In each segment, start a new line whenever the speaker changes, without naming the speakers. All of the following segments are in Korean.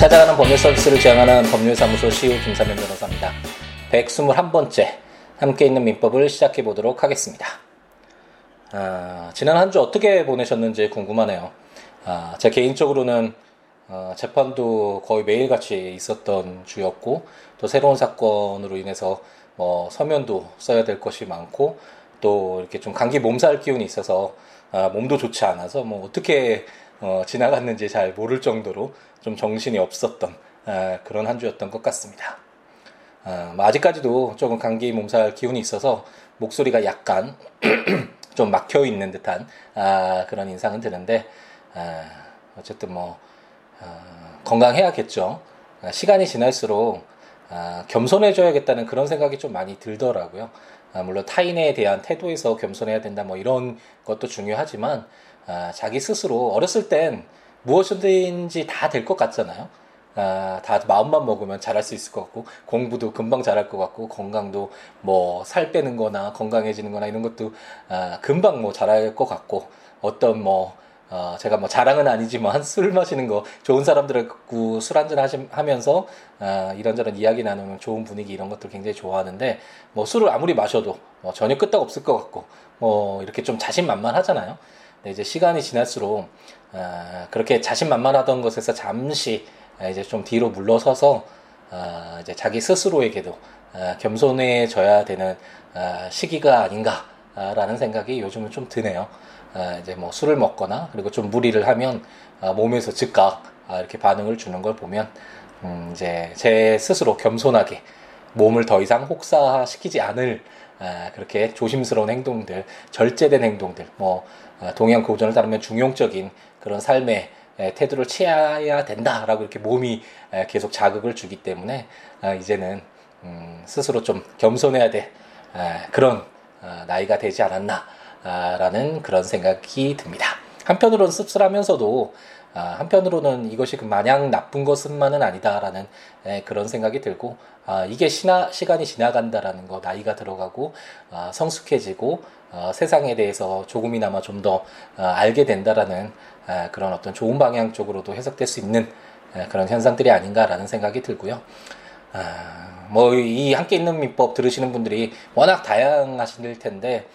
찾아가는 법률 서비스를 지향하는 법률사무소 시우 김사면 변호사입니다. 121번째 함께 있는 민법을 시작해 보도록 하겠습니다. 아, 지난 한 주 어떻게 보내셨는지 궁금하네요. 아, 제 개인적으로는 어, 재판도 거의 매일같이 있었던 주였고 또 새로운 사건으로 인해서 뭐 서면도 써야 될 것이 많고 또 이렇게 좀 감기 몸살 기운이 있어서 아, 몸도 좋지 않아서 뭐 어떻게 어, 지나갔는지 잘 모를 정도로 좀 정신이 없었던 아, 그런 한 주였던 것 같습니다. 아, 뭐 아직까지도 조금 감기 몸살 기운이 있어서 목소리가 약간 좀 막혀 있는 듯한 아, 그런 인상은 드는데 아, 어쨌든 뭐 아, 건강해야겠죠. 아, 시간이 지날수록 아, 겸손해져야겠다는 그런 생각이 좀 많이 들더라고요. 아, 물론 타인에 대한 태도에서 겸손해야 된다 뭐 이런 것도 중요하지만 아, 자기 스스로 어렸을 땐 무엇이든지 다 될 것 같잖아요. 아, 다 마음만 먹으면 잘할 수 있을 것 같고 공부도 금방 잘할 것 같고 건강도 뭐 살 빼는 거나 건강해지는 거나 이런 것도 아, 금방 뭐 잘할 것 같고 어떤 뭐 어, 제가 뭐 자랑은 아니지만 술 마시는 거 좋은 사람들하고 술 한잔 하면서 아, 이런저런 이야기 나누는 좋은 분위기 이런 것들 굉장히 좋아하는데 뭐 술을 아무리 마셔도 뭐 전혀 끄떡 없을 것 같고 뭐 이렇게 좀 자신만만하잖아요. 근데 이제 시간이 지날수록 아, 그렇게 자신만만하던 것에서 잠시 이제 좀 뒤로 물러서서 아, 이제 자기 스스로에게도 아, 겸손해져야 되는 아, 시기가 아닌가라는 생각이 요즘은 좀 드네요. 아, 이제 뭐 술을 먹거나 그리고 좀 무리를 하면 아, 몸에서 즉각 아, 이렇게 반응을 주는 걸 보면 음, 이제 제 스스로 겸손하게 몸을 더 이상 혹사시키지 않을 아, 그렇게 조심스러운 행동들, 절제된 행동들, 뭐 아, 동양 고전을 따르면 중용적인 그런 삶의 태도를 취해야 된다라고 이렇게 몸이 계속 자극을 주기 때문에 아, 이제는 음, 스스로 좀 겸손해야 돼 그런 나이가 되지 않았나 라는 그런 생각이 듭니다. 한편으로는 씁쓸하면서도 아, 한편으로는 이것이 그 마냥 나쁜 것은만은 아니다라는 에, 그런 생각이 들고 아, 이게 시나, 시간이 지나간다라는 거 나이가 들어가고 아, 성숙해지고 아, 세상에 대해서 조금이나마 좀더 아, 알게 된다라는 아, 그런 어떤 좋은 방향 쪽으로도 해석될 수 있는 아, 그런 현상들이 아닌가라는 생각이 들고요. 아, 뭐이 함께 있는 민법 들으시는 분들이 워낙 다양하실 텐데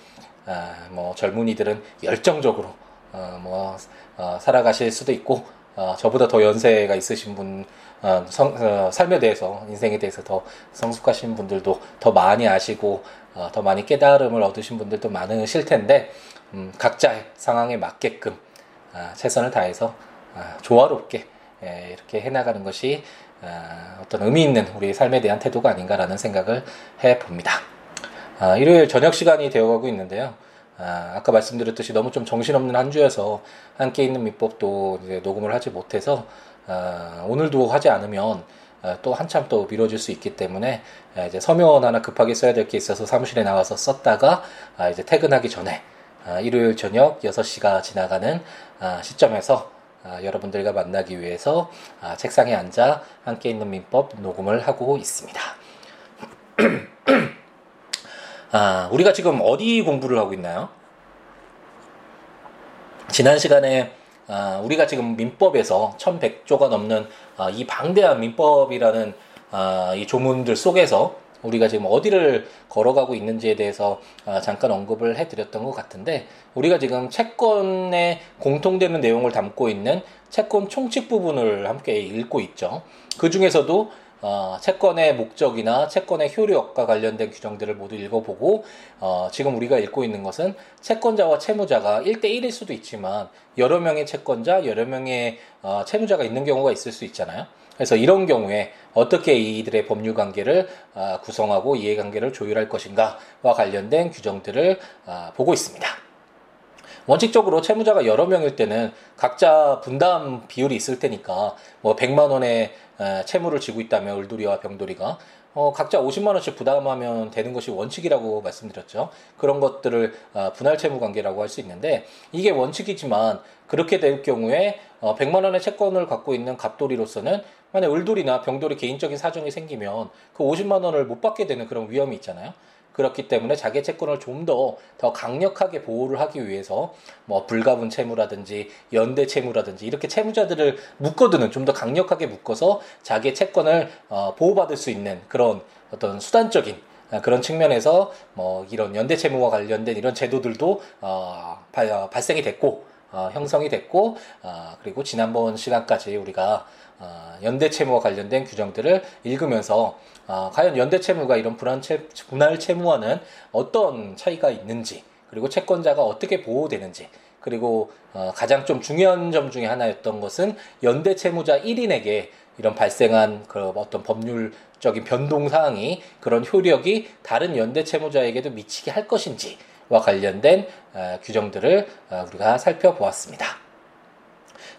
아, 뭐 젊은이들은 열정적으로 어, 뭐 어, 살아가실 수도 있고 어, 저보다 더 연세가 있으신 분 어, 성, 어, 삶에 대해서 인생에 대해서 더 성숙하신 분들도 더 많이 아시고 어, 더 많이 깨달음을 얻으신 분들도 많으실 텐데 음, 각자의 상황에 맞게끔 아, 최선을 다해서 아, 조화롭게 예, 이렇게 해나가는 것이 아, 어떤 의미 있는 우리 삶에 대한 태도가 아닌가라는 생각을 해봅니다. 아, 일요일 저녁 시간이 되어가고 있는데요. 아, 아까 말씀드렸듯이 너무 좀 정신없는 한 주여서 함께 있는 민법도 이제 녹음을 하지 못해서 아, 오늘도 하지 않으면 아, 또 한참 또 미뤄질 수 있기 때문에 아, 이제 서면 하나 급하게 써야 될 게 있어서 사무실에 나와서 썼다가 아, 이제 퇴근하기 전에 아, 일요일 저녁 6시가 지나가는 아, 시점에서 아, 여러분들과 만나기 위해서 아, 책상에 앉아 함께 있는 민법 녹음을 하고 있습니다. 아, 우리가 지금 어디 공부를 하고 있나요? 지난 시간에 아, 우리가 지금 민법에서 1100조가 넘는 아, 이 방대한 민법이라는 아, 이 조문들 속에서 우리가 지금 어디를 걸어가고 있는지에 대해서 아, 잠깐 언급을 해드렸던 것 같은데 우리가 지금 채권에 공통되는 내용을 담고 있는 채권 총칙 부분을 함께 읽고 있죠. 그 중에서도 어, 채권의 목적이나 채권의 효력과 관련된 규정들을 모두 읽어보고 어, 지금 우리가 읽고 있는 것은 채권자와 채무자가 1대1일 수도 있지만 여러 명의 채권자, 여러 명의 어, 채무자가 있는 경우가 있을 수 있잖아요. 그래서 이런 경우에 어떻게 이들의 법률 관계를 어, 구성하고 이해관계를 조율할 것인가와 관련된 규정들을 어, 보고 있습니다. 원칙적으로 채무자가 여러 명일 때는 각자 분담 비율이 있을 테니까 뭐 100만 원의 채무를 지고 있다면 을돌이와 병돌이가 어, 각자 50만 원씩 부담하면 되는 것이 원칙이라고 말씀드렸죠. 그런 것들을 어, 분할 채무 관계라고 할 수 있는데 이게 원칙이지만 그렇게 될 경우에 어, 100만 원의 채권을 갖고 있는 갑돌이로서는 만약 을돌이나 병돌이 개인적인 사정이 생기면 그 50만 원을 못 받게 되는 그런 위험이 있잖아요. 그렇기 때문에 자기 채권을 좀더더 강력하게 보호를 하기 위해서 뭐 불가분 채무라든지 연대 채무라든지 이렇게 채무자들을 묶어두는 좀 더 강력하게 묶어서 자기의 채권을 어, 보호받을 수 있는 그런 어떤 수단적인 아, 그런 측면에서 뭐 이런 연대 채무와 관련된 이런 제도들도 어, 발, 어, 발생이 됐고 어, 형성이 됐고 어, 그리고 지난번 시간까지 우리가 어, 연대 채무와 관련된 규정들을 읽으면서 어, 과연 연대 채무가 이런 분할, 채, 분할 채무와는 어떤 차이가 있는지 그리고 채권자가 어떻게 보호되는지 그리고 어, 가장 좀 중요한 점 중에 하나였던 것은 연대 채무자 1인에게 이런 발생한 그 어떤 법률적인 변동 사항이 그런 효력이 다른 연대 채무자에게도 미치게 할 것인지와 관련된 어, 규정들을 어, 우리가 살펴보았습니다.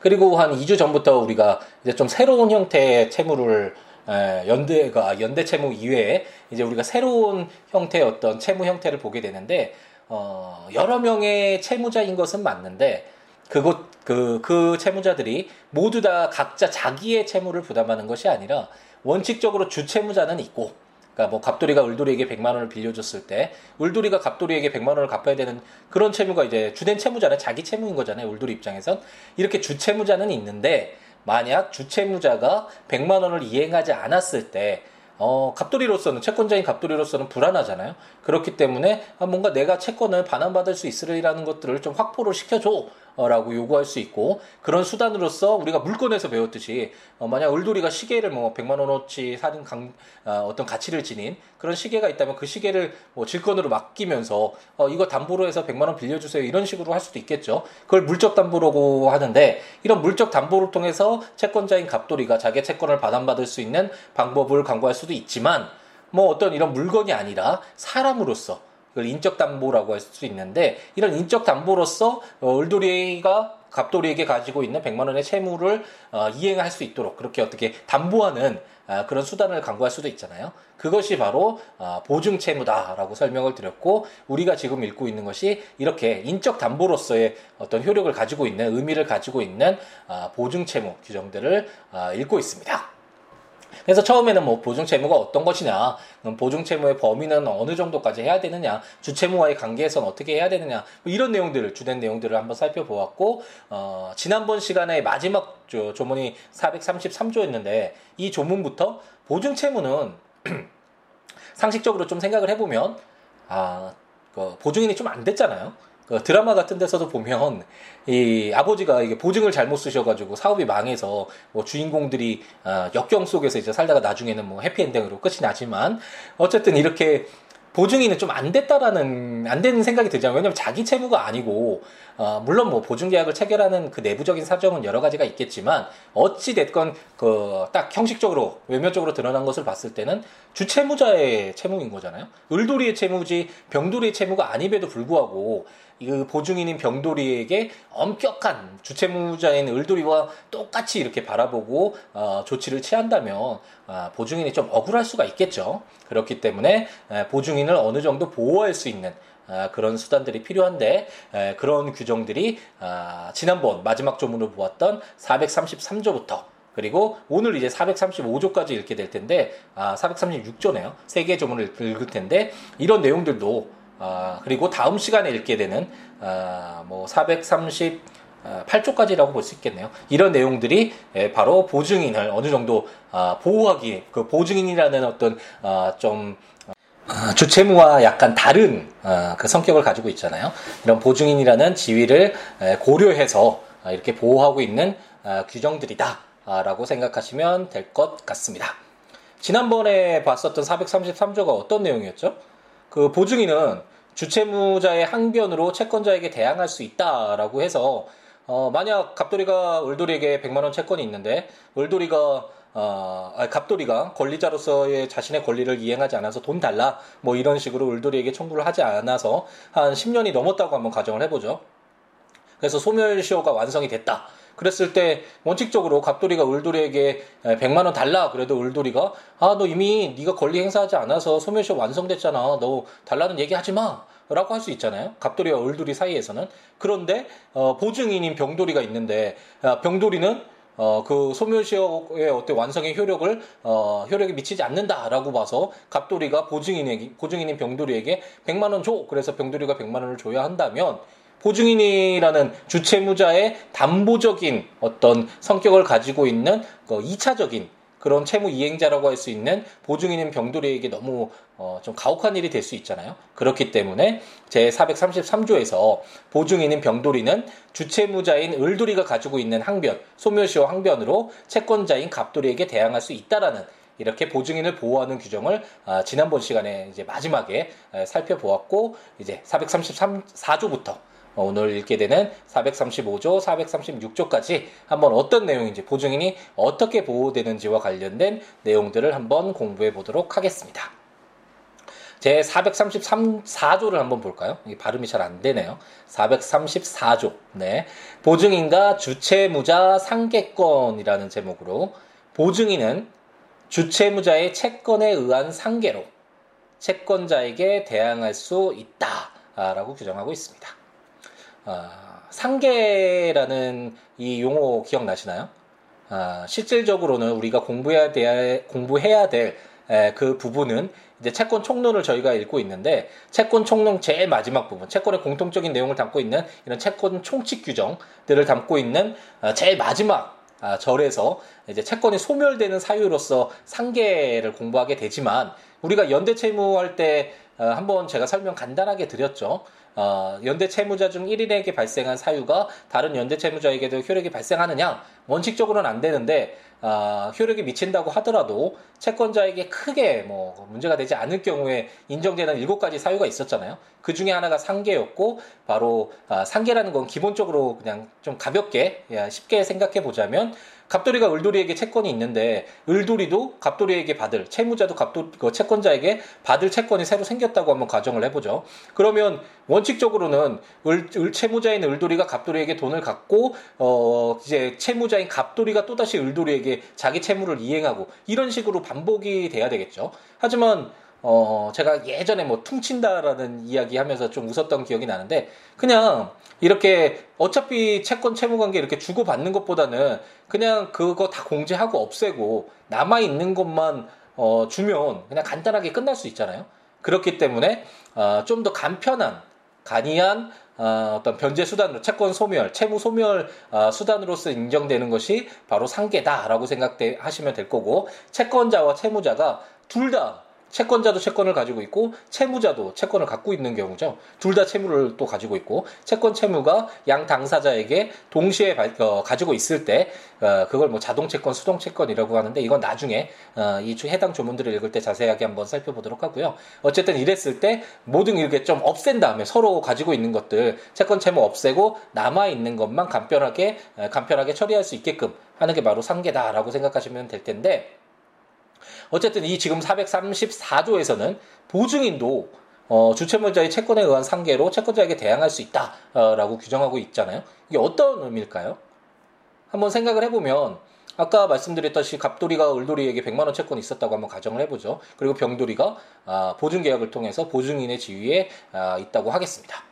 그리고 한 2주 전부터 우리가 이제 좀 새로운 형태의 채무를 연대가 아, 연대 채무 이외에 이제 우리가 새로운 형태의 어떤 채무 형태를 보게 되는데 어, 여러 명의 채무자인 것은 맞는데 그곳 그, 그 채무자들이 모두 다 각자 자기의 채무를 부담하는 것이 아니라 원칙적으로 주채무자는 있고 그러니까 뭐 갑돌이가 을돌이에게 100만 원을 빌려줬을 때 을돌이가 갑돌이에게 100만 원을 갚아야 되는 그런 채무가 이제 주된 채무자는 자기 채무인 거잖아요. 을돌이 입장에선 이렇게 주채무자는 있는데 만약 주채무자가 100만 원을 이행하지 않았을 때 어, 갑돌이로서는 채권자인 갑돌이로서는 불안하잖아요. 그렇기 때문에 아, 뭔가 내가 채권을 반환받을 수 있으리라는 것들을 좀 확보를 시켜줘. 라고 요구할 수 있고 그런 수단으로서 우리가 물건에서 배웠듯이 어, 만약 을돌이가 시계를 뭐 100만 원어치 살인 강, 어, 어떤 가치를 지닌 그런 시계가 있다면 그 시계를 뭐 질권으로 맡기면서 어, 이거 담보로 해서 100만 원 빌려주세요 이런 식으로 할 수도 있겠죠. 그걸 물적 담보라고 하는데 이런 물적 담보를 통해서 채권자인 갑돌이가 자기 채권을 반환받을 수 있는 방법을 강구할 수도 있지만 뭐 어떤 이런 물건이 아니라 사람으로서 그걸 인적 담보라고 할 수 있는데 이런 인적 담보로서 어, 을돌이가 갑돌이에게 가지고 있는 100만 원의 채무를 어, 이행할 수 있도록 그렇게 어떻게 담보하는 아, 그런 수단을 강구할 수도 있잖아요. 그것이 바로 아, 보증 채무다라고 설명을 드렸고 우리가 지금 읽고 있는 것이 이렇게 인적 담보로서의 어떤 효력을 가지고 있는 의미를 가지고 있는 아, 보증 채무 규정들을 읽고 있습니다. 그래서 처음에는 뭐 보증 채무가 어떤 것이냐, 보증 채무의 범위는 어느 정도까지 해야 되느냐, 주채무와의 관계에서는 어떻게 해야 되느냐, 뭐 이런 내용들을 주된 내용들을 한번 살펴보았고 어, 지난번 시간에 마지막 조, 조문이 433조였는데 이 조문부터 보증 채무는 상식적으로 좀 생각을 해보면 아, 그 보증인이 좀 안 됐잖아요. 그 드라마 같은 데서도 보면 이 아버지가 이게 보증을 잘못 쓰셔가지고 사업이 망해서 뭐 주인공들이 어, 역경 속에서 이제 살다가 나중에는 뭐 해피엔딩으로 끝이 나지만 어쨌든 이렇게 보증인은 좀 안 됐다라는 안 되는 생각이 들잖아요. 왜냐면 자기 채무가 아니고 어, 물론 뭐 보증 계약을 체결하는 그 내부적인 사정은 여러 가지가 있겠지만 어찌 됐건 그 딱 형식적으로 외면적으로 드러난 것을 봤을 때는 주채무자의 채무인 거잖아요. 을돌이의 채무지 병돌이의 채무가 아님에도 불구하고 이 보증인인 병돌이에게 엄격한 주채무자인 을돌이와 똑같이 이렇게 바라보고 어, 조치를 취한다면 어, 보증인이 좀 억울할 수가 있겠죠. 그렇기 때문에 에, 보증인을 어느 정도 보호할 수 있는 아, 그런 수단들이 필요한데 에, 그런 규정들이 아, 지난번 마지막 조문을 보았던 433조부터 그리고 오늘 이제 435조까지 읽게 될 텐데 아, 436조네요. 세 개의 조문을 읽을 텐데 이런 내용들도 아, 그리고 다음 시간에 읽게 되는 아, 뭐 430, 8조까지라고 볼 수 있겠네요. 이런 내용들이 바로 보증인을 어느 정도 아, 보호하기, 그 보증인이라는 어떤 좀 주채무와 약간 다른 그 성격을 가지고 있잖아요. 이런 보증인이라는 지위를 고려해서 이렇게 보호하고 있는 규정들이다라고 생각하시면 될 것 같습니다. 지난번에 봤었던 433조가 어떤 내용이었죠? 그 보증인은 주채무자의 항변으로 채권자에게 대항할 수 있다라고 해서 어, 만약 갑돌이가 을돌이에게 100만 원 채권이 있는데 을돌이가 어, 아니, 갑돌이가 권리자로서의 자신의 권리를 이행하지 않아서 돈 달라 뭐 이런 식으로 을돌이에게 청구를 하지 않아서 한 10년이 넘었다고 한번 가정을 해보죠. 그래서 소멸시효가 완성이 됐다. 그랬을 때 원칙적으로 갑돌이가 을돌이에게 100만 원 달라 그래도 을돌이가 아 너 이미 네가 권리 행사하지 않아서 소멸시효 완성됐잖아 너 달라는 얘기 하지 마 라고 할 수 있잖아요 갑돌이와 을돌이 사이에서는 그런데 어, 보증인인 병돌이가 있는데 아, 병돌이는 어, 그 소멸시효의 어떤 완성의 효력을 어, 효력이 미치지 않는다라고 봐서 갑돌이가 보증인에게 보증인인 병돌이에게 100만 원 줘. 그래서 병돌이가 100만 원을 줘야 한다면 보증인이라는 주채무자의 담보적인 어떤 성격을 가지고 있는 그 2차적인 그런 채무 이행자라고 할 수 있는 보증인인 병돌이에게 너무 어, 좀 가혹한 일이 될 수 있잖아요. 그렇기 때문에 제 433조에서 보증인인 병돌이는 주채무자인 을돌이가 가지고 있는 항변, 소멸시효 항변으로 채권자인 갑돌이에게 대항할 수 있다라는 이렇게 보증인을 보호하는 규정을 아, 지난번 시간에 이제 마지막에 살펴보았고 이제 433조부터 어, 오늘 읽게 되는 435조, 436조까지 한번 어떤 내용인지 보증인이 어떻게 보호되는지와 관련된 내용들을 한번 공부해 보도록 하겠습니다. 제 433조를 한번 볼까요? 이게 발음이 잘 안 되네요. 434조. 네. 보증인과 주채무자 상계권이라는 제목으로 보증인은 주채무자의 채권에 의한 상계로 채권자에게 대항할 수 있다라고 규정하고 있습니다. 아, 상계라는 이 용어 기억나시나요? 아, 실질적으로는 우리가 공부해야 될, 공부해야 될 그 부분은 이제 채권 총론을 저희가 읽고 있는데 채권 총론 제일 마지막 부분, 채권의 공통적인 내용을 담고 있는 이런 채권 총칙 규정들을 담고 있는 아, 제일 마지막 아, 절에서 이제 채권이 소멸되는 사유로서 상계를 공부하게 되지만 우리가 연대 채무할 때 어, 한번 제가 설명 간단하게 드렸죠. 어, 연대 채무자 중 1인에게 발생한 사유가 다른 연대 채무자에게도 효력이 발생하느냐? 원칙적으로는 안 되는데 어, 효력이 미친다고 하더라도 채권자에게 크게 뭐 문제가 되지 않을 경우에 인정되는 일곱 가지 사유가 있었잖아요. 그 중에 하나가 상계였고 바로 아, 상계라는 건 기본적으로 그냥 좀 가볍게 쉽게 생각해 보자면 갑돌이가 을돌이에게 채권이 있는데 을돌이도 갑돌이에게 받을 채무자도 갑돌 그 채권자에게 받을 채권이 새로 생겼다고 한번 가정을 해보죠. 그러면 원칙적으로는 을, 을 채무자인 을돌이가 갑돌이에게 돈을 갖고 어 이제 채무자인 갑돌이가 또 다시 을돌이에게 자기 채무를 이행하고 이런 식으로 반복이 돼야 되겠죠. 하지만 어, 제가 예전에 뭐 퉁친다라는 이야기 하면서 좀 웃었던 기억이 나는데, 그냥 이렇게 어차피 채권 채무 관계 이렇게 주고받는 것보다는 그냥 그거 다 공제하고 없애고 남아있는 것만 어, 주면 그냥 간단하게 끝날 수 있잖아요. 그렇기 때문에 어, 좀 더 간편한, 간이한 어, 어떤 변제 수단으로 채권 소멸, 채무 소멸 어, 수단으로서 인정되는 것이 바로 상계다라고 생각하시면 될 거고 채권자와 채무자가 둘 다 채권자도 채권을 가지고 있고 채무자도 채권을 갖고 있는 경우죠. 둘 다 채무를 또 가지고 있고 채권 채무가 양 당사자에게 동시에 발, 어, 가지고 있을 때 어, 그걸 뭐 자동 채권, 수동 채권이라고 하는데 이건 나중에 어, 이 해당 조문들을 읽을 때 자세하게 한번 살펴보도록 하고요. 어쨌든 이랬을 때 모든 이렇게 좀 없앤 다음에 서로 가지고 있는 것들 채권 채무 없애고 남아 있는 것만 간편하게 어, 간편하게 처리할 수 있게끔 하는 게 바로 상계다라고 생각하시면 될 텐데. 어쨌든 이 지금 434조에서는 보증인도 어, 주채무자의 채권에 의한 상계로 채권자에게 대항할 수 있다라고 규정하고 있잖아요. 이게 어떤 의미일까요? 한번 생각을 해보면 아까 말씀드렸다시피 갑돌이가 을돌이에게 100만 원 채권이 있었다고 한번 가정을 해보죠. 그리고 병돌이가 아, 보증 계약을 통해서 보증인의 지위에 아, 있다고 하겠습니다.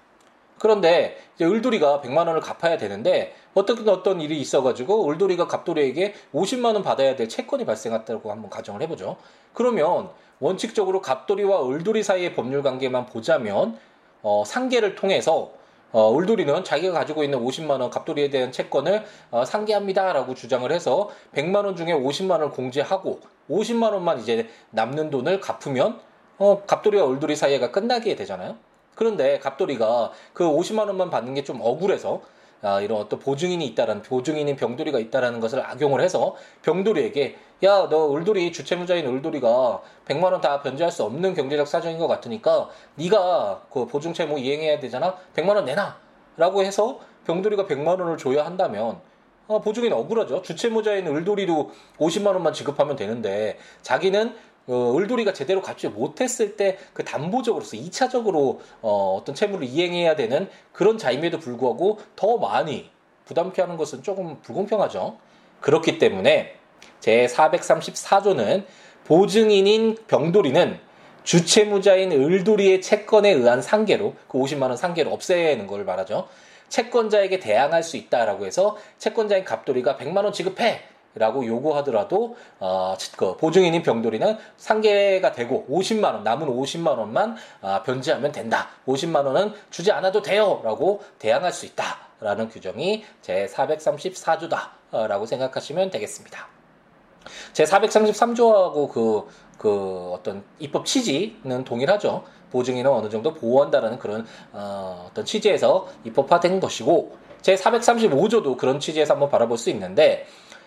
그런데 이제 을돌이가 100만 원을 갚아야 되는데 어떻게 어떤 일이 있어가지고 을돌이가 갑돌이에게 50만 원 받아야 될 채권이 발생했다고 한번 가정을 해보죠. 그러면 원칙적으로 갑돌이와 을돌이 사이의 법률 관계만 보자면 어, 상계를 통해서 어, 을돌이는 자기가 가지고 있는 50만 원 갑돌이에 대한 채권을 어, 상계합니다라고 주장을 해서 100만 원 중에 50만 원을 공제하고 50만 원만 이제 남는 돈을 갚으면 어, 갑돌이와 을돌이 사이가 끝나게 되잖아요. 그런데 갑돌이가 그 50만 원만 받는 게 좀 억울해서 아, 이런 어떤 보증인이 있다라는 보증인인 병돌이가 있다라는 것을 악용을 해서 병돌이에게 야 너 을돌이 주채무자인 을돌이가 100만 원 다 변제할 수 없는 경제적 사정인 것 같으니까 네가 그 보증 채무 이행해야 되잖아. 100만 원 내놔라고 해서 병돌이가 100만 원을 줘야 한다면 어, 보증인 억울하죠. 주채무자인 을돌이도 50만 원만 지급하면 되는데 자기는 어, 을돌이가 제대로 갖추지 못했을 때 그 담보적으로서 2차적으로 어, 어떤 채무를 이행해야 되는 그런 자임에도 불구하고 더 많이 부담케 하는 것은 조금 불공평하죠. 그렇기 때문에 제 434조는 보증인인 병돌이는 주채무자인 을돌이의 채권에 의한 상계로 그 50만 원 상계를 없애는 걸 말하죠. 채권자에게 대항할 수 있다라고 해서 채권자인 갑돌이가 100만 원 지급해 라고 요구하더라도 어, 그 보증인인 병돌이는 상계가 되고 50만 원 남은 50만 원만 어, 변제하면 된다. 50만 원은 주지 않아도 돼요라고 대항할 수 있다라는 규정이 제 434조다라고 생각하시면 되겠습니다. 제 433조하고 그, 그 어떤 입법 취지는 동일하죠. 보증인은 어느 정도 보호한다라는 그런 어, 어떤 취지에서 입법화된 것이고 제 435조도 그런 취지에서 한번 바라볼 수 있는데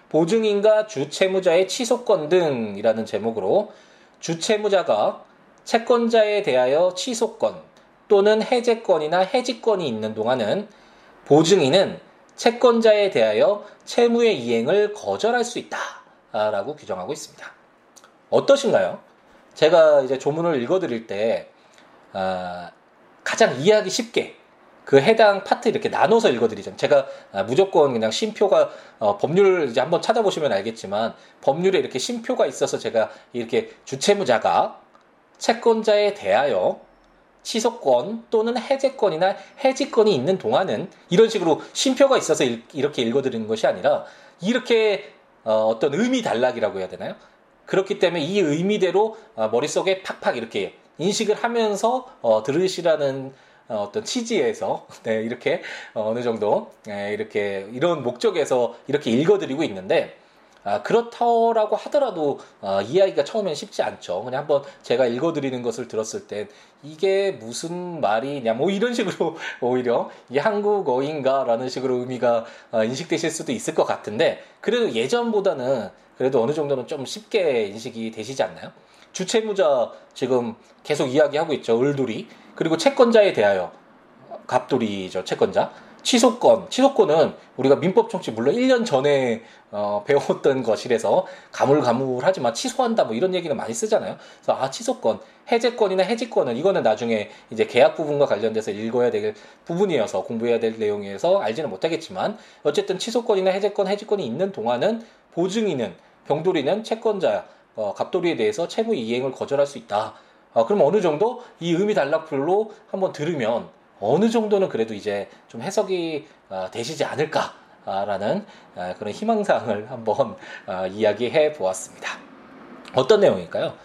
보증인과 주채무자의 취소권 등이라는 제목으로 주채무자가 채권자에 대하여 취소권 또는 해제권이나 해지권이 있는 동안은 보증인은 채권자에 대하여 채무의 이행을 거절할 수 있다라고 규정하고 있습니다. 어떠신가요? 제가 이제 조문을 읽어드릴 때 아, 가장 이해하기 쉽게 그 해당 파트 이렇게 나눠서 읽어드리죠. 제가 아, 무조건 그냥 심표가 어, 법률 이제 한번 찾아보시면 알겠지만 법률에 이렇게 심표가 있어서 제가 이렇게 주채무자가 채권자에 대하여 취소권 또는 해제권이나 해지권이 있는 동안은 이런 식으로 심표가 있어서 일, 이렇게 읽어드리는 것이 아니라 이렇게 어, 떤 의미 단락이라고 해야 되나요? 그렇기 때문에 이 의미대로 어, 머릿속에 팍팍 이렇게 인식을 하면서 어, 들으시라는 어, 어떤 취지에서 네, 이렇게 어, 어느 정도 네, 이렇게 이런 목적에서 이렇게 읽어드리고 있는데 아, 그렇다라고 하더라도 아, 이해하기가 처음엔 쉽지 않죠. 그냥 한번 제가 읽어드리는 것을 들었을 땐 이게 무슨 말이냐 뭐 이런 식으로 오히려 이 한국어인가라는 식으로 의미가 아, 인식되실 수도 있을 것 같은데 그래도 예전보다는 그래도 어느 정도는 좀 쉽게 인식이 되시지 않나요? 주채무자 지금 계속 이야기하고 있죠. 을돌이. 그리고 채권자에 대하여 갑돌이죠. 채권자. 취소권. 취소권은 우리가 민법 총칙 물론 1년 전에 어, 배웠던 것이라서 가물가물하지만 취소한다 뭐 이런 얘기는 많이 쓰잖아요. 그래서 아 취소권, 해제권이나 해지권은 이거는 나중에 이제 계약 부분과 관련돼서 읽어야 될 부분이어서 공부해야 될 내용이어서 알지는 못하겠지만 어쨌든 취소권이나 해제권, 해지권이 있는 동안은 보증인은 병돌이는 채권자 어, 갑돌이에 대해서 채무 이행을 거절할 수 있다. 어, 그럼 어느 정도 이 의미 단락별로 한번 들으면 어느 정도는 그래도 이제 좀 해석이 어, 되시지 않을까라는 어, 그런 희망사항을 한번 어, 이야기해 보았습니다. 어떤 내용일까요?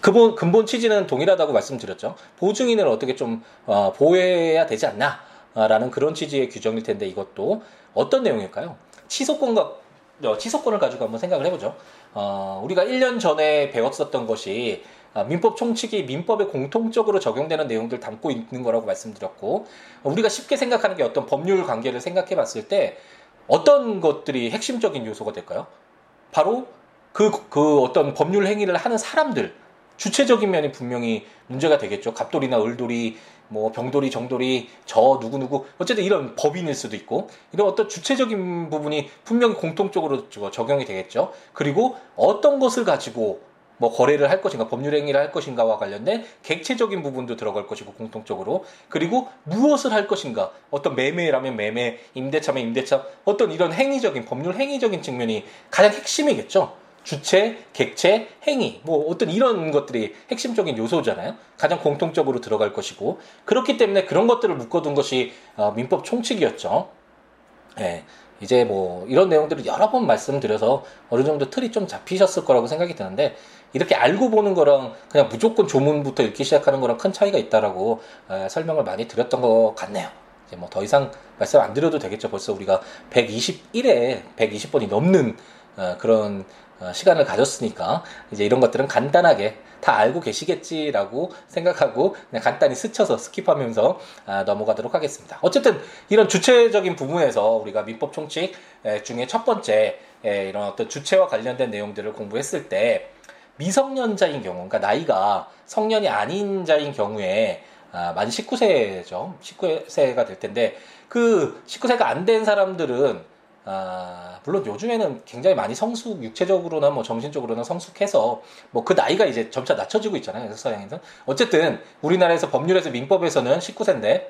근본, 근본 취지는 동일하다고 말씀드렸죠. 보증인을 어떻게 좀 어, 보호해야 되지 않나? 라는 그런 취지의 규정일 텐데 이것도 어떤 내용일까요? 취소권과 어, 취소권을 가지고 한번 생각을 해보죠. 어, 우리가 1년 전에 배웠었던 것이 아, 민법 총칙이 민법에 공통적으로 적용되는 내용들 담고 있는 거라고 말씀드렸고 우리가 쉽게 생각하는 게 어떤 법률 관계를 생각해 봤을 때 어떤 것들이 핵심적인 요소가 될까요? 바로 그, 그 어떤 법률 행위를 하는 사람들 주체적인 면이 분명히 문제가 되겠죠. 갑돌이나 을돌이, 뭐 병돌이, 정돌이, 저 누구누구 어쨌든 이런 법인일 수도 있고 이런 어떤 주체적인 부분이 분명히 공통적으로 적용이 되겠죠. 그리고 어떤 것을 가지고 뭐 거래를 할 것인가 법률 행위를 할 것인가와 관련된 객체적인 부분도 들어갈 것이고 공통적으로 그리고 무엇을 할 것인가 어떤 매매라면 매매 임대차면 임대차 어떤 이런 행위적인 법률 행위적인 측면이 가장 핵심이겠죠. 주체, 객체, 행위, 뭐 어떤 이런 것들이 핵심적인 요소잖아요. 가장 공통적으로 들어갈 것이고 그렇기 때문에 그런 것들을 묶어둔 것이 어, 민법 총칙이었죠. 예. 이제 뭐 이런 내용들을 여러 번 말씀드려서 어느 정도 틀이 좀 잡히셨을 거라고 생각이 드는데 이렇게 알고 보는 거랑 그냥 무조건 조문부터 읽기 시작하는 거랑 큰 차이가 있다라고 에, 설명을 많이 드렸던 것 같네요. 이제 뭐 더 이상 말씀 안 드려도 되겠죠. 벌써 우리가 121에 120번이 넘는 어, 그런 어, 시간을 가졌으니까 이제 이런 것들은 간단하게 다 알고 계시겠지라고 생각하고 그냥 간단히 스쳐서 skip하면서 아, 넘어가도록 하겠습니다. 어쨌든 이런 주체적인 부분에서 우리가 민법 총칙 중에 첫 번째 이런 어떤 주체와 관련된 내용들을 공부했을 때 미성년자인 경우, 그러니까 나이가 성년이 아닌 자인 경우에 아, 만 19세죠. 19세가 될 텐데 그 19세가 안 된 사람들은 아, 물론 요즘에는 굉장히 많이 성숙, 육체적으로나 뭐 정신적으로나 성숙해서 뭐 그 나이가 이제 점차 낮춰지고 있잖아요. 서양에서. 어쨌든 우리나라에서 법률에서 민법에서는 19세인데,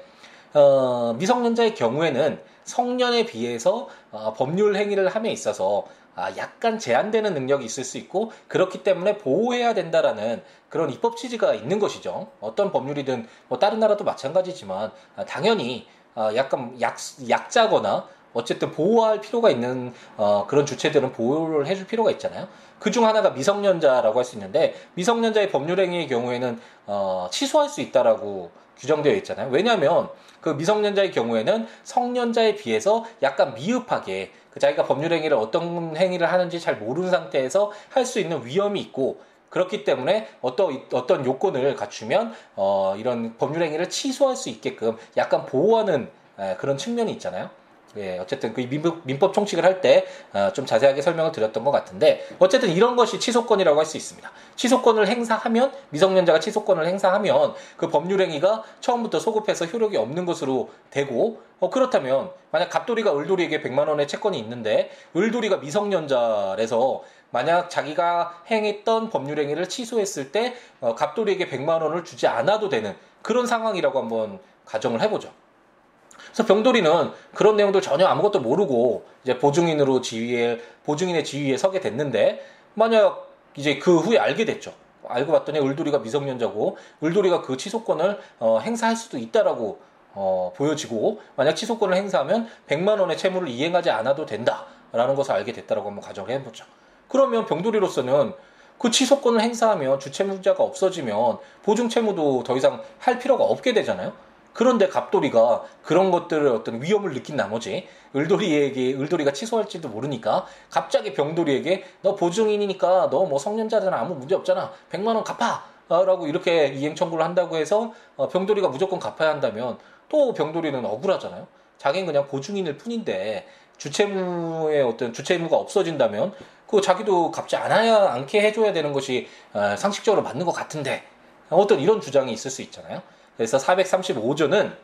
어, 미성년자의 경우에는 성년에 비해서 어, 법률 행위를 함에 있어서 아, 약간 제한되는 능력이 있을 수 있고 그렇기 때문에 보호해야 된다라는 그런 입법 취지가 있는 것이죠. 어떤 법률이든 뭐 다른 나라도 마찬가지지만 아, 당연히 어, 약간 약, 약자거나 어쨌든 보호할 필요가 있는 어, 그런 주체들은 보호를 해줄 필요가 있잖아요. 그 중 하나가 미성년자라고 할 수 있는데 미성년자의 법률행위의 경우에는 어, 취소할 수 있다라고 규정되어 있잖아요. 왜냐하면 그 미성년자의 경우에는 성년자에 비해서 약간 미흡하게 그 자기가 법률 행위를 어떤 행위를 하는지 잘 모르는 상태에서 할 수 있는 위험이 있고 그렇기 때문에 어떤 어떤 요건을 갖추면 어, 이런 법률 행위를 취소할 수 있게끔 약간 보호하는 에, 그런 측면이 있잖아요. 예, 어쨌든 그 민법, 총칙을 할 때좀 어, 자세하게 설명을 드렸던 것 같은데 어쨌든 이런 것이 취소권이라고 할 수 있습니다. 취소권을 행사하면 미성년자가 취소권을 행사하면 그 법률행위가 처음부터 소급해서 효력이 없는 것으로 되고 어, 그렇다면 만약 갑돌이가 을돌이에게 100만 원의 채권이 있는데 을돌이가 미성년자라서 만약 자기가 행했던 법률행위를 취소했을 때 어, 갑돌이에게 100만 원을 주지 않아도 되는 그런 상황이라고 한번 가정을 해보죠. 그래서 병돌이는 그런 내용들 전혀 아무것도 모르고 이제 보증인으로 지위에 보증인의 지위에 서게 됐는데 만약 이제 그 후에 알게 됐죠. 알고 봤더니 을돌이가 미성년자고 을돌이가 그 취소권을 어, 행사할 수도 있다라고 어, 보여지고 만약 취소권을 행사하면 100만 원의 채무를 이행하지 않아도 된다라는 것을 알게 됐다라고 한번 가정을 해보죠. 그러면 병돌이로서는 그 취소권을 행사하면 주채무자가 없어지면 보증 채무도 더 이상 할 필요가 없게 되잖아요. 그런데 갑돌이가 그런 것들을 어떤 위험을 느낀 나머지 을돌이에게 을돌이가 취소할지도 모르니까 갑자기 병돌이에게 너 보증인이니까 너 뭐 성년자잖아 아무 문제 없잖아 100만 원 갚아 라고 이렇게 이행 청구를 한다고 해서 어, 병돌이가 무조건 갚아야 한다면 또 병돌이는 억울하잖아요. 자기는 그냥 보증인일 뿐인데 주채무의 어떤 주채무가 없어진다면 그 자기도 갚지 않아야 않게 해줘야 되는 것이 어, 상식적으로 맞는 것 같은데 어떤 이런 주장이 있을 수 있잖아요. 그래서 435조는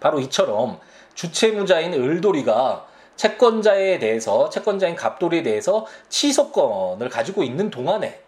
바로 이처럼 주채무자인 을돌이가 채권자에 대해서 채권자인 갑돌이에 대해서 취소권을 가지고 있는 동안에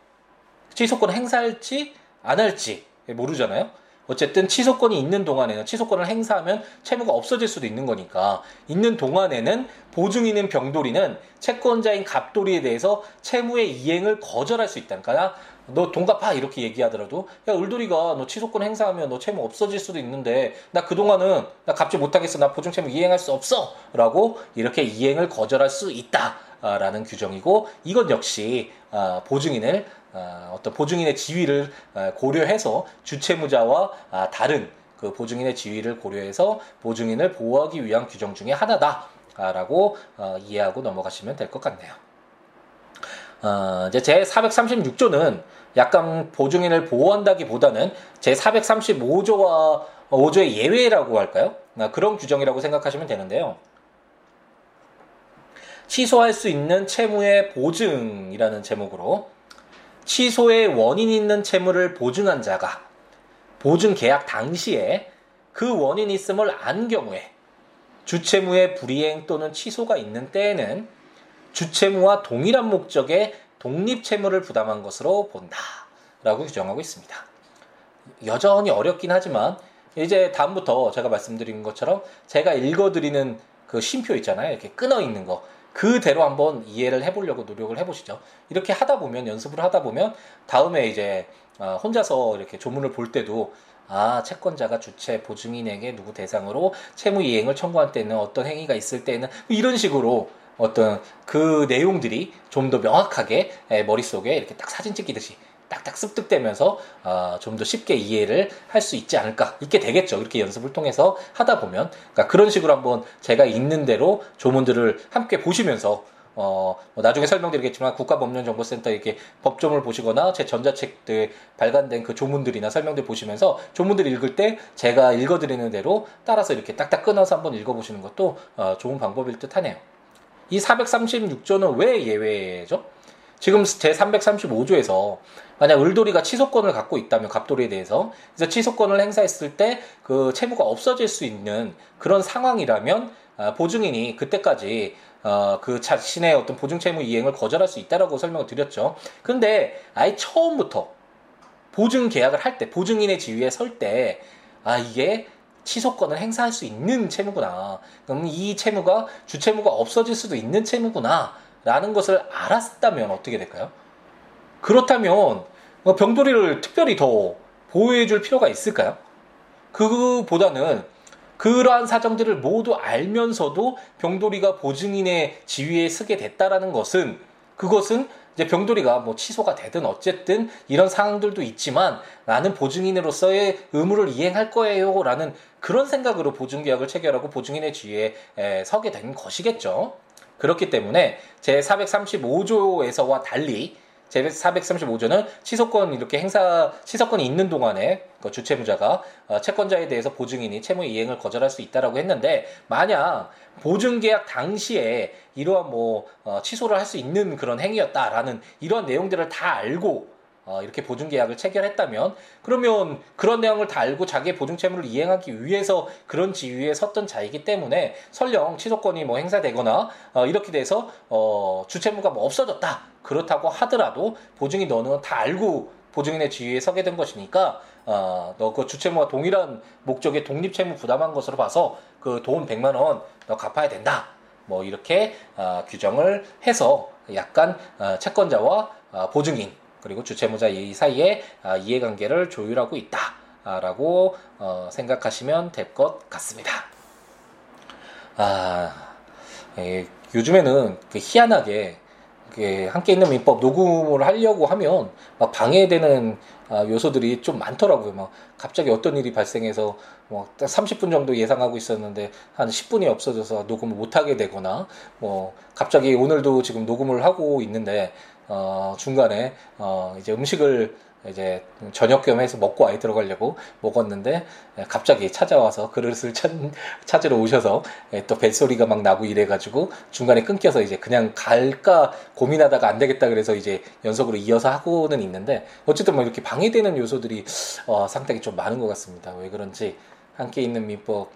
취소권 행사할지 안 할지 모르잖아요. 어쨌든 취소권이 있는 동안에는 취소권을 행사하면 채무가 없어질 수도 있는 거니까 있는 동안에는 보증인인 병돌이는 채권자인 갑돌이에 대해서 채무의 이행을 거절할 수 있다. 그러니까 너돈 갚아 이렇게 얘기하더라도. 야 을돌이가 너 취소권 행사하면 너 채무 없어질 수도 있는데 나 그동안은 나 갚지 못하겠어. 나 보증 채무 이행할 수 없어 라고 이렇게 이행을 거절할 수 있다라는 규정이고 이것 역시 아, 보증인을 아, 어떤 보증인의 지위를 아, 고려해서 주채무자와 아, 다른 그 보증인의 지위를 고려해서 보증인을 보호하기 위한 규정 중에 하나다라고 어, 이해하고 넘어가시면 될 것 같네요. 어, 이제 제 436조는 약간 보증인을 보호한다기보다는 제 435조와 5조의 예외라고 할까요? 그런 규정이라고 생각하시면 되는데요. 취소할 수 있는 채무의 보증이라는 제목으로 취소의 원인 있는 채무를 보증한 자가 보증 계약 당시에 그 원인이 있음을 안 경우에 주채무의 불이행 또는 취소가 있는 때에는 주채무와 동일한 목적의 독립 채무를 부담한 것으로 본다라고 규정하고 있습니다. 여전히 어렵긴 하지만 이제 다음부터 제가 말씀드린 것처럼 제가 읽어드리는 그 쉼표 있잖아요. 이렇게 끊어 있는 거. 그대로 한번 이해를 해보려고 노력을 해보시죠. 이렇게 하다 보면 연습을 하다 보면 다음에 이제 어, 혼자서 이렇게 조문을 볼 때도 아 채권자가 주체 보증인에게 누구 대상으로 채무 이행을 청구할 때는 어떤 행위가 있을 때는 이런 식으로 어떤 그 내용들이 좀 더 명확하게 머릿속에 이렇게 딱 사진 찍히듯이 딱딱 습득되면서 어, 좀 더 쉽게 이해를 할 수 있지 않을까 있게 되겠죠 이렇게 연습을 통해서 하다 보면 그러니까 그런 식으로 한번 제가 있는 대로 조문들을 함께 보시면서 어, 뭐 나중에 설명드리겠지만 국가법령정보센터 이렇게 법조문을 보시거나 제 전자책들 발간된 그 조문들이나 설명들 보시면서 조문들 읽을 때 제가 읽어드리는 대로 따라서 이렇게 딱딱 끊어서 한번 읽어보시는 것도 어, 좋은 방법일 듯 하네요. 이 436조는 왜 예외죠? 지금 제 335조에서 만약 을돌이가 취소권을 갖고 있다면 갑돌이에 대해서 그래서 취소권을 행사했을 때 그 채무가 없어질 수 있는 그런 상황이라면 아, 보증인이 그때까지 어, 그 자신의 어떤 보증 채무 이행을 거절할 수 있다라고 설명을 드렸죠. 그런데 아예 처음부터 보증 계약을 할 때 보증인의 지위에 설 때 아 이게 취소권을 행사할 수 있는 채무구나. 그럼 이 채무가 주채무가 없어질 수도 있는 채무구나. 라는 것을 알았다면 어떻게 될까요? 그렇다면 뭐 병돌이를 특별히 더 보호해 줄 필요가 있을까요? 그보다는 그러한 사정들을 모두 알면서도 병돌이가 보증인의 지위에 서게 됐다라는 것은 그것은 이제 병돌이가 뭐 취소가 되든 어쨌든 이런 상황들도 있지만 나는 보증인으로서의 의무를 이행할 거예요라는 그런 생각으로 보증계약을 체결하고 보증인의 지위에 서게 된 것이겠죠. 그렇기 때문에 제 435조에서와 달리 제 435조는 취소권 이렇게 행사 취소권이 있는 동안에 그 주채무자가 어, 채권자에 대해서 보증인이 채무 이행을 거절할 수 있다라고 했는데 만약 보증 계약 당시에 이러한 뭐 어, 취소를 할 수 있는 그런 행위였다라는 이런 내용들을 다 알고 어, 이렇게 보증 계약을 체결했다면 그러면 그런 내용을 다 알고 자기의 보증 채무를 이행하기 위해서 그런 지위에 섰던 자이기 때문에 설령 취소권이 뭐 행사되거나 어, 이렇게 돼서 어, 주채무가 뭐 없어졌다 그렇다고 하더라도 보증이 너는 다 알고 보증인의 지위에 서게 된 것이니까 어, 너 그 주채무와 동일한 목적의 독립채무 부담한 것으로 봐서 그 돈 100만 원 너 갚아야 된다. 뭐 이렇게 어, 규정을 해서 약간 어, 채권자와 어, 보증인 그리고 주채무자 이 사이에 아, 이해관계를 조율하고 있다라고 어, 생각하시면 될 것 같습니다. 아, 예, 요즘에는 그 희한하게 함께 있는 민법 녹음을 하려고 하면 막 방해되는 아, 요소들이 좀 많더라고요. 막 갑자기 어떤 일이 발생해서 뭐 30분 정도 예상하고 있었는데 한 10분이 없어져서 녹음을 못 하게 되거나 뭐 갑자기 오늘도 지금 녹음을 하고 있는데 어, 중간에 어, 이제 음식을 이제 저녁 겸 해서 먹고 아이 들어가려고 먹었는데 갑자기 찾아와서 그릇을 찾, 찾으러 오셔서 또 뱃소리가 막 나고 이래가지고 중간에 끊겨서 이제 그냥 갈까 고민하다가 안 되겠다 그래서 이제 연속으로 이어서 하고는 있는데 어쨌든 뭐 이렇게 방해되는 요소들이 어, 상당히 좀 많은 것 같습니다. 왜 그런지 함께 있는 민법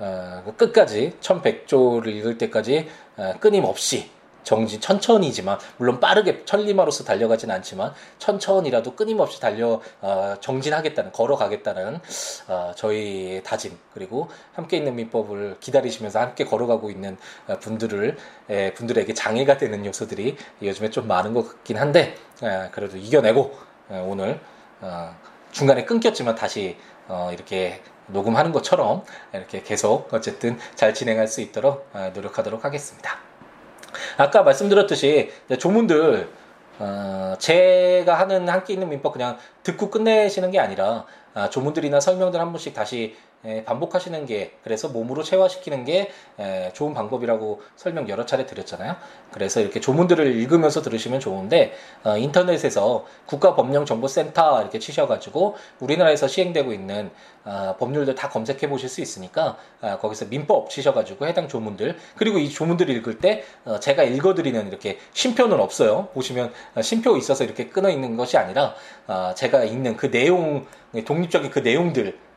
어, 끝까지 1100조를 읽을 때까지 어, 끊임없이 정진 천천히지만 물론 빠르게 천리마로서 달려가진 않지만 천천히라도 끊임없이 달려 어, 정진하겠다는 걸어가겠다는 어, 저희 다짐 그리고 함께 있는 민법을 기다리시면서 함께 걸어가고 있는 어, 분들을 에, 분들에게 장애가 되는 요소들이 요즘에 좀 많은 것 같긴 한데 에, 그래도 이겨내고 에, 오늘 어, 중간에 끊겼지만 다시 어, 이렇게 녹음하는 것처럼 이렇게 계속 어쨌든 잘 진행할 수 있도록 어, 노력하도록 하겠습니다. 아까 말씀드렸듯이 조문들 어, 제가 하는 함께 있는 민법 그냥 듣고 끝내시는 게 아니라 아, 조문들이나 설명들 한 번씩 다시 에, 반복하시는 게 그래서 몸으로 체화시키는 게 에, 좋은 방법이라고 설명 여러 차례 드렸잖아요. 그래서 이렇게 조문들을 읽으면서 들으시면 좋은데 어, 인터넷에서 국가법령정보센터 이렇게 치셔가지고 우리나라에서 시행되고 있는 어, 법률들 다 검색해 보실 수 있으니까 어, 거기서 민법 치셔가지고 해당 조문들 그리고 이 조문들을 읽을 때 어, 제가 읽어드리는 이렇게 심표는 없어요. 보시면 어, 심표 있어서 이렇게 끊어 있는 것이 아니라 어, 제가 읽는 그 내용 독립적인 그 내용들 어,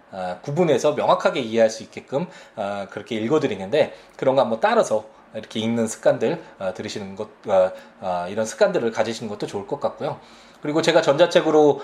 구분해서 명확하게 이해할 수 있게끔 어, 그렇게 읽어드리는데 그런 거 한번 따라서 이렇게 읽는 습관들 어, 들으시는 것 이런 습관들을 가지시는 것도 좋을 것 같고요. 그리고 제가 전자책으로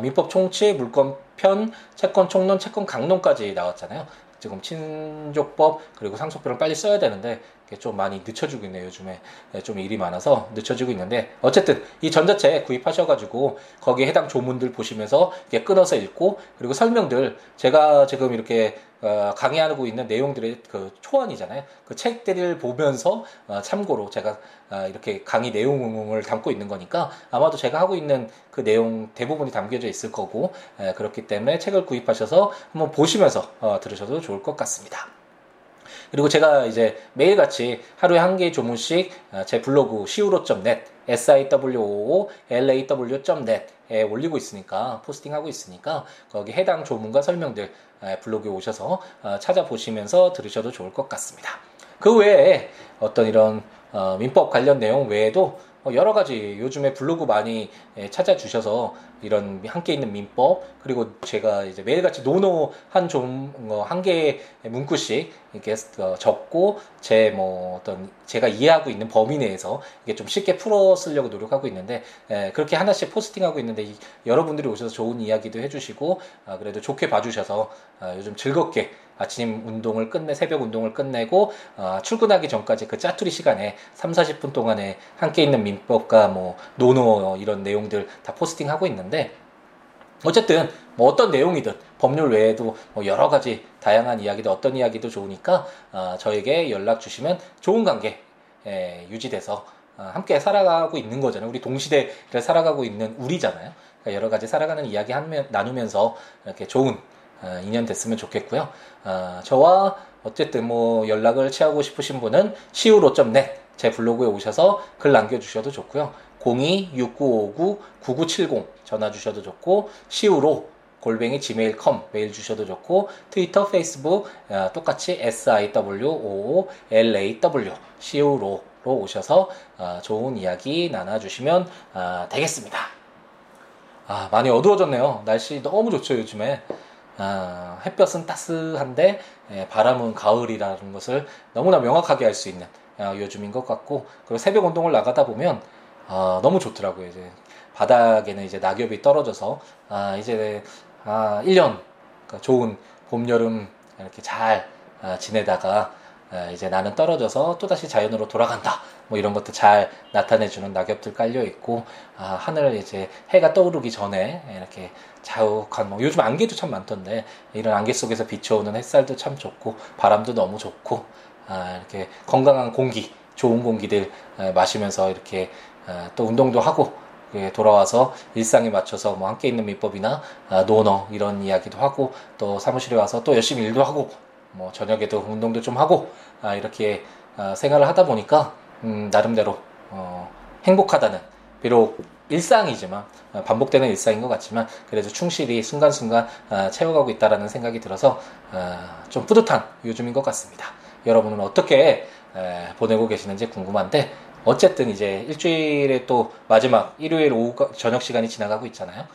민법 총치, 물권 편, 채권 총론, 채권 강론까지 나왔잖아요. 지금 친족법 그리고 상속표를 빨리 써야 되는데 좀 많이 늦춰지고 있네요. 요즘에 예, 좀 일이 많아서 늦춰지고 있는데 어쨌든 이 전자책 구입하셔가지고 거기에 해당 조문들 보시면서 이렇게 끊어서 읽고 그리고 설명들 제가 지금 이렇게 어, 강의하고 있는 내용들의 그 초안이잖아요. 그 책들을 보면서 어, 참고로 제가 어, 이렇게 강의 내용을 담고 있는 거니까 아마도 제가 하고 있는 그 내용 대부분이 담겨져 있을 거고 에, 그렇기 때문에 책을 구입하셔서 한번 보시면서 어, 들으셔도 좋을 것 같습니다. 그리고 제가 이제 매일같이 하루에 한 개의 조문씩 어, 제 블로그 siwo.net siwo.law.net에 올리고 있으니까 포스팅하고 있으니까 거기 해당 조문과 설명들 블로그에 오셔서 어, 찾아보시면서 들으셔도 좋을 것 같습니다. 그 외에 어떤 이런 어, 민법 관련 내용 외에도 여러 가지 요즘에 블로그 많이 찾아주셔서 이런 함께 있는 민법 그리고 제가 이제 매일같이 노노 한좀한 어, 개의 문구씩 이렇게 어, 적고 제 뭐 어떤 제가 이해하고 있는 범위 내에서 이게 좀 쉽게 풀어 쓰려고 노력하고 있는데 에, 그렇게 하나씩 포스팅하고 있는데 이, 여러분들이 오셔서 좋은 이야기도 해주시고 아, 그래도 좋게 봐주셔서 아, 요즘 즐겁게 아침 운동을 끝내 새벽 운동을 끝내고 아, 출근하기 전까지 그 짜투리 시간에 3, 40분 동안에 함께 있는 민법과 뭐 노노 이런 내용들 다 포스팅하고 있는 데 어쨌든 뭐 어떤 내용이든 법률 외에도 뭐 여러 가지 다양한 이야기도 어떤 이야기도 좋으니까 어, 저에게 연락 주시면 좋은 관계 에, 유지돼서 어, 함께 살아가고 있는 거잖아요. 우리 동시대를 살아가고 있는 우리잖아요. 그러니까 여러 가지 살아가는 이야기 하면, 나누면서 이렇게 좋은 어, 인연 됐으면 좋겠고요. 어, 저와 어쨌든 뭐 연락을 취하고 싶으신 분은 siwo.net 제 블로그에 오셔서 글 남겨주셔도 좋고요. 02-6959-9970 전화 주셔도 좋고 siwo 골뱅이 gmail.com 메일 주셔도 좋고 트위터, 페이스북 어, 똑같이 siwoolaw siwo로 오셔서 어, 좋은 이야기 나눠주시면 어, 되겠습니다. 아, 많이 어두워졌네요. 날씨 너무 좋죠, 요즘에. 아, 햇볕은 따스한데 예, 바람은 가을이라는 것을 너무나 명확하게 알 수 있는 아, 요즘인 것 같고 그리고 새벽 운동을 나가다 보면 아, 너무 좋더라고요. 이제 바닥에는 이제 낙엽이 떨어져서 아, 이제 아, 1년 그러니까 좋은 봄, 여름 이렇게 잘 아, 지내다가 아, 이제 나는 떨어져서 또다시 자연으로 돌아간다. 뭐 이런 것도 잘 나타내주는 낙엽들 깔려 있고 아, 하늘 이제 해가 떠오르기 전에 이렇게 자욱한 뭐 요즘 안개도 참 많던데 이런 안개 속에서 비춰오는 햇살도 참 좋고 바람도 너무 좋고 아, 이렇게 건강한 공기, 좋은 공기들 아, 마시면서 이렇게 아, 또 운동도 하고 예, 돌아와서 일상에 맞춰서 뭐 함께 있는 민법이나 아, 노너 이런 이야기도 하고 또 사무실에 와서 또 열심히 일도 하고 뭐 저녁에도 운동도 좀 하고 아, 이렇게 아, 생활을 하다 보니까 음, 나름대로 어, 행복하다는 비록 일상이지만 어, 반복되는 일상인 것 같지만 그래도 충실히 순간순간 어, 채워가고 있다라는 생각이 들어서 어, 좀 뿌듯한 요즘인 것 같습니다. 여러분은 어떻게 에, 보내고 계시는지 궁금한데 어쨌든 이제 일주일에 또 마지막 일요일 오후 저녁 시간이 지나가고 있잖아요.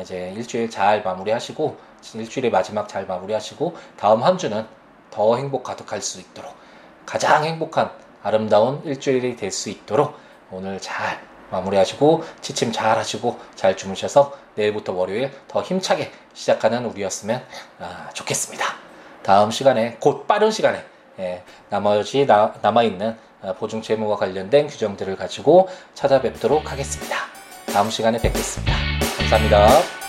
이제 일주일 잘 마무리하시고 일주일의 마지막 잘 마무리하시고 다음 한 주는 더 행복 가득할 수 있도록 가장 행복한 아름다운 일주일이 될 수 있도록 오늘 잘 마무리하시고 지침 잘 하시고 잘 주무셔서 내일부터 월요일 더 힘차게 시작하는 우리였으면 아, 좋겠습니다. 다음 시간에 곧 빠른 시간에 예, 나머지 나, 남아있는 아, 보증 채무와 관련된 규정들을 가지고 찾아뵙도록 하겠습니다. 다음 시간에 뵙겠습니다. 감사합니다.